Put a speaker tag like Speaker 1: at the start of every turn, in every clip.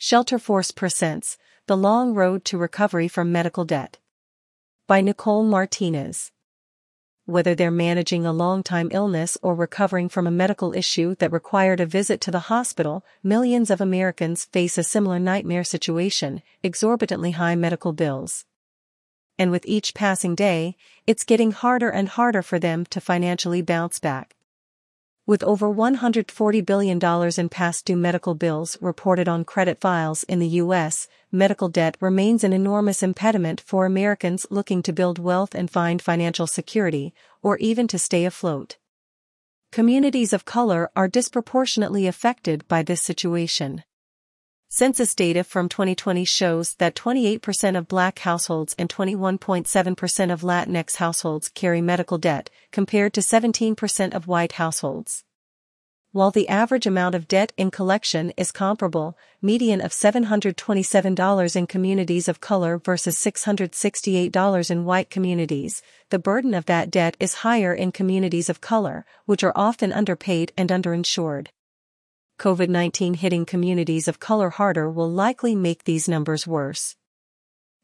Speaker 1: Shelterforce presents The Long Road to Recovery from Medical Debt. By Nicole Martinez. Whether they're managing a long time illness or recovering from a medical issue that required a visit to the hospital, millions of Americans face a similar nightmare situation exorbitantly high medical bills. And with each passing day, it's getting harder and harder for them to financially bounce back. With over $140 billion in past due medical bills reported on credit files in the U.S., medical debt remains an enormous impediment for Americans looking to build wealth and find financial security, or even to stay afloat. Communities of color are disproportionately affected by this situation. Census data from 2020 shows that 28% of black households and 21.7% of Latinx households carry medical debt, compared to 17% of white households. While the average amount of debt in collection is comparable, median of $727 in communities of color versus $668 in white communities, the burden of that debt is higher in communities of color, which are often underpaid and underinsured. COVID 19 hitting communities of color harder will likely make these numbers worse.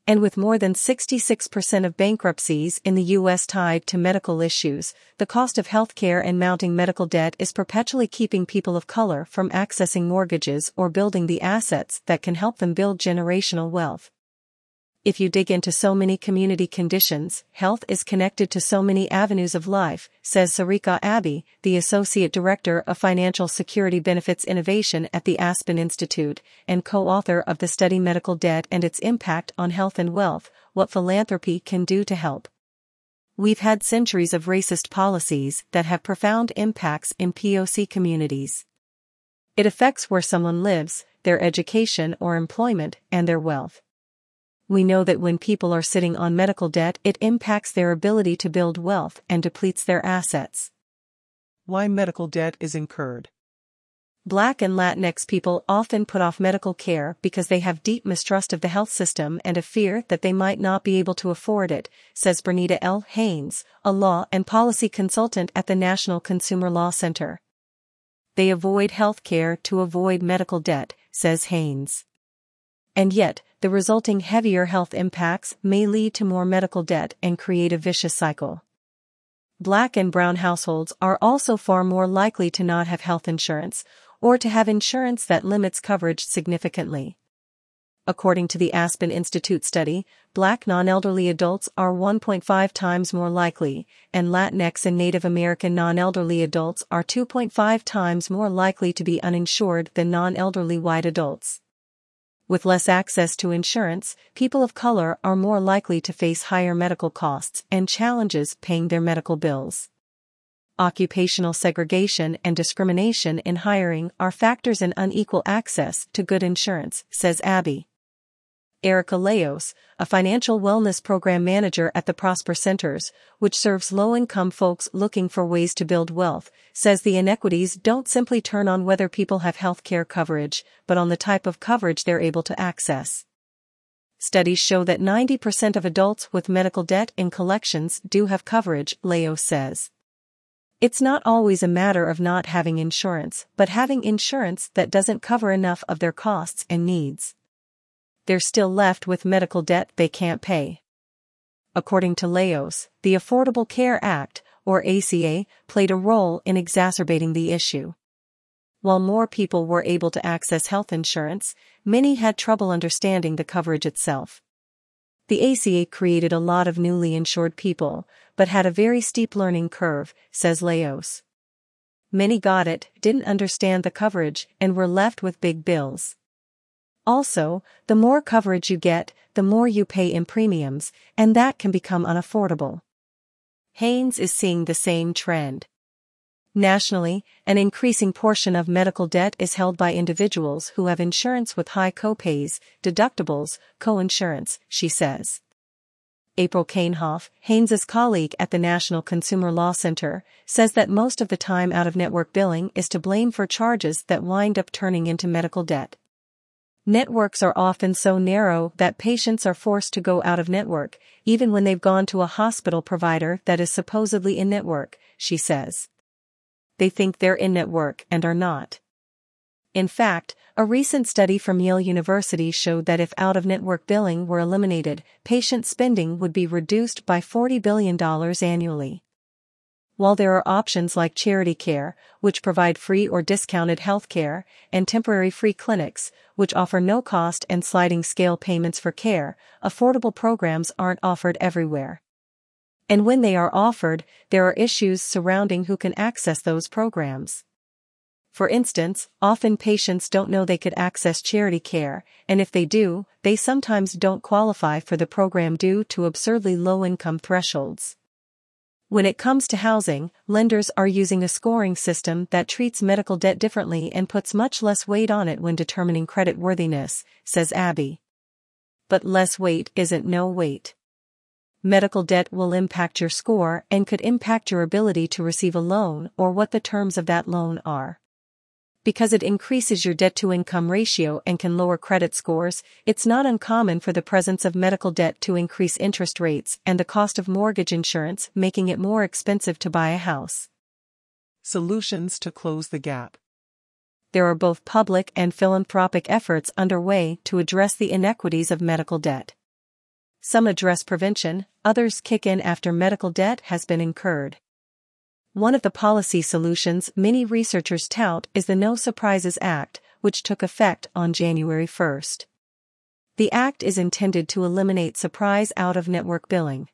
Speaker 1: And with more than 66% of bankruptcies in the U.S. tied to medical issues, the cost of healthcare and mounting medical debt is perpetually keeping people of color from accessing mortgages or building the assets that can help them build generational wealth if you dig into so many community conditions, health is connected to so many avenues of life, says Sarika Abbi, the Associate Director of Financial Security Benefits Innovation at the Aspen Institute, and co-author of the study Medical Debt and Its Impact on Health and Wealth, What Philanthropy Can Do to Help. We've had centuries of racist policies that have profound impacts in POC communities. It affects where someone lives, their education or employment, and their wealth we know that when people are sitting on medical debt, it impacts their ability to build wealth and depletes their assets.
Speaker 2: Why medical debt is incurred.
Speaker 1: Black and Latinx people often put off medical care because they have deep mistrust of the health system and a fear that they might not be able to afford it, says Berneta L. Haynes, a law and policy consultant at the National Consumer Law Center. They avoid health care to avoid medical debt, says Haynes. And yet, the resulting heavier health impacts may lead to more medical debt and create a vicious cycle. Black and brown households are also far more likely to not have health insurance, or to have insurance that limits coverage significantly. According to the Aspen Institute study, black non-elderly adults are 1.5 times more likely, and Latinx and Native American non-elderly adults are 2.5 times more likely to be uninsured than non-elderly white adults. With less access to insurance, people of color are more likely to face higher medical costs and challenges paying their medical bills. Occupational segregation and discrimination in hiring are factors in unequal access to good insurance, says Abbi. Erica Leos, a financial wellness program manager at the Prosper Centers, which serves low-income folks looking for ways to build wealth, says the inequities don't simply turn on whether people have health care coverage, but on the type of coverage they're able to access. Studies show that 90% of adults with medical debt in collections do have coverage, Leos says. It's not always a matter of not having insurance, but having insurance that doesn't cover enough of their costs and needs they're still left with medical debt they can't pay. According to Leos, the Affordable Care Act, or ACA, played a role in exacerbating the issue. While more people were able to access health insurance, many had trouble understanding the coverage itself. The ACA created a lot of newly insured people, but had a very steep learning curve, says Leos. Many got it, didn't understand the coverage, and were left with big bills. Also, the more coverage you get, the more you pay in premiums, and that can become unaffordable. Haynes is seeing the same trend. Nationally, an increasing portion of medical debt is held by individuals who have insurance with high copays, deductibles, co-insurance, she says. April Kuehnhoff, Haynes's colleague at the National Consumer Law Center, says that most of the time out-of-network billing is to blame for charges that wind up turning into medical debt. Networks are often so narrow that patients are forced to go out of network, even when they've gone to a hospital provider that is supposedly in network, she says. They think they're in network and are not. In fact, A recent study from Yale University showed that if out of network billing were eliminated, patient spending would be reduced by $40 billion annually. While there are options like charity care, which provide free or discounted health care, and temporary free clinics, which offer no cost and sliding scale payments for care, affordable programs aren't offered everywhere. And when they are offered, there are issues surrounding who can access those programs. For instance, often patients don't know they could access charity care, and if they do, they sometimes don't qualify for the program due to absurdly low income thresholds. When it comes to housing, lenders are using a scoring system that treats medical debt differently and puts much less weight on it when determining credit worthiness, says Abbi. But less weight isn't no weight. Medical debt will impact your score and could impact your ability to receive a loan or what the terms of that loan are because it increases your debt to income ratio and can lower credit scores, it's not uncommon for the presence of medical debt to increase interest rates and the cost of mortgage insurance, making it more expensive to buy a house.
Speaker 2: Solutions to close the gap.
Speaker 1: There are both public and philanthropic efforts underway to address the inequities of medical debt. Some address prevention, others kick in after medical debt has been incurred. One of the policy solutions many researchers tout is the No Surprises Act, which took effect on January 1. The act is intended to eliminate surprise out of network billing.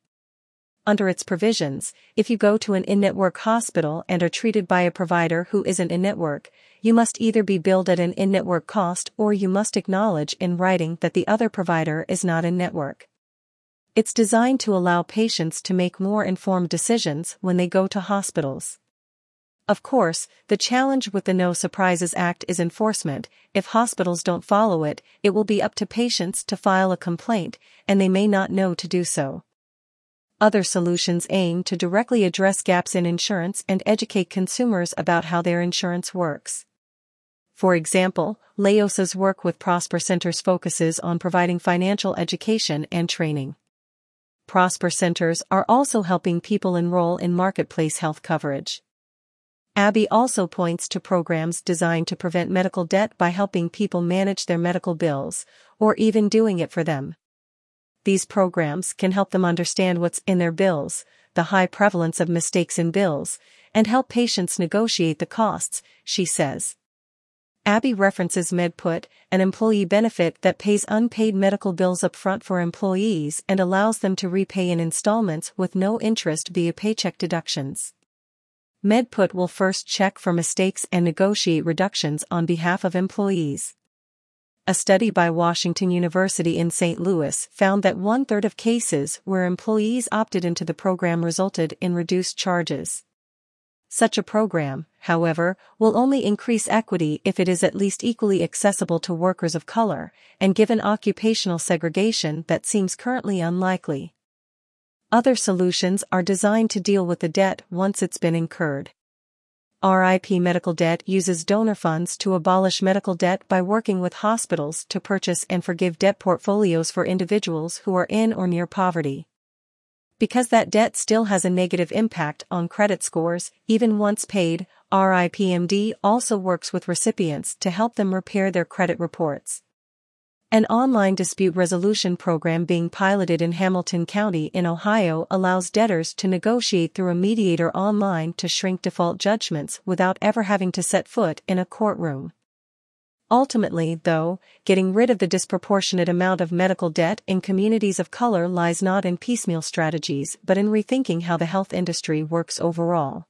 Speaker 1: Under its provisions, if you go to an in network hospital and are treated by a provider who isn't in network, you must either be billed at an in network cost or you must acknowledge in writing that the other provider is not in network. It's designed to allow patients to make more informed decisions when they go to hospitals. Of course, the challenge with the No Surprises Act is enforcement. If hospitals don't follow it, it will be up to patients to file a complaint, and they may not know to do so. Other solutions aim to directly address gaps in insurance and educate consumers about how their insurance works. For example, Leos's work with Prosper Centers focuses on providing financial education and training. Prosper Centers are also helping people enroll in marketplace health coverage. Abbi also points to programs designed to prevent medical debt by helping people manage their medical bills, or even doing it for them. These programs can help them understand what's in their bills, the high prevalence of mistakes in bills, and help patients negotiate the costs, she says. Abbi references MedPut, an employee benefit that pays unpaid medical bills upfront for employees and allows them to repay in installments with no interest via paycheck deductions. MedPut will first check for mistakes and negotiate reductions on behalf of employees. A study by Washington University in St. Louis found that one third of cases where employees opted into the program resulted in reduced charges. Such a program, however, will only increase equity if it is at least equally accessible to workers of color, and given occupational segregation that seems currently unlikely. Other solutions are designed to deal with the debt once it's been incurred. RIP Medical Debt uses donor funds to abolish medical debt by working with hospitals to purchase and forgive debt portfolios for individuals who are in or near poverty because that debt still has a negative impact on credit scores, even once paid, RIPMD also works with recipients to help them repair their credit reports. An online dispute resolution program being piloted in Hamilton County in Ohio allows debtors to negotiate through a mediator online to shrink default judgments without ever having to set foot in a courtroom. Ultimately, though, getting rid of the disproportionate amount of medical debt in communities of color lies not in piecemeal strategies but in rethinking how the health industry works overall.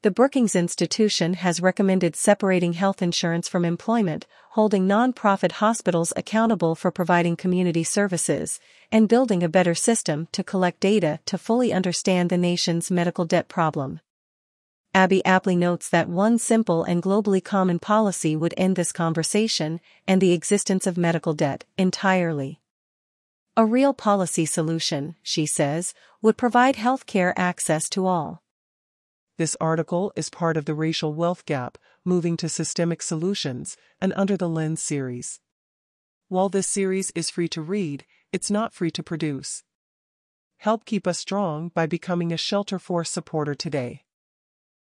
Speaker 1: The Brookings Institution has recommended separating health insurance from employment, holding nonprofit hospitals accountable for providing community services, and building a better system to collect data to fully understand the nation's medical debt problem. Abbi aptly notes that one simple and globally common policy would end this conversation and the existence of medical debt entirely. A real policy solution, she says, would provide health care access to all.
Speaker 2: This article is part of the Racial Wealth Gap, Moving to Systemic Solutions, and Under the Lens series. While this series is free to read, it's not free to produce. Help keep us strong by becoming a Shelterforce supporter today.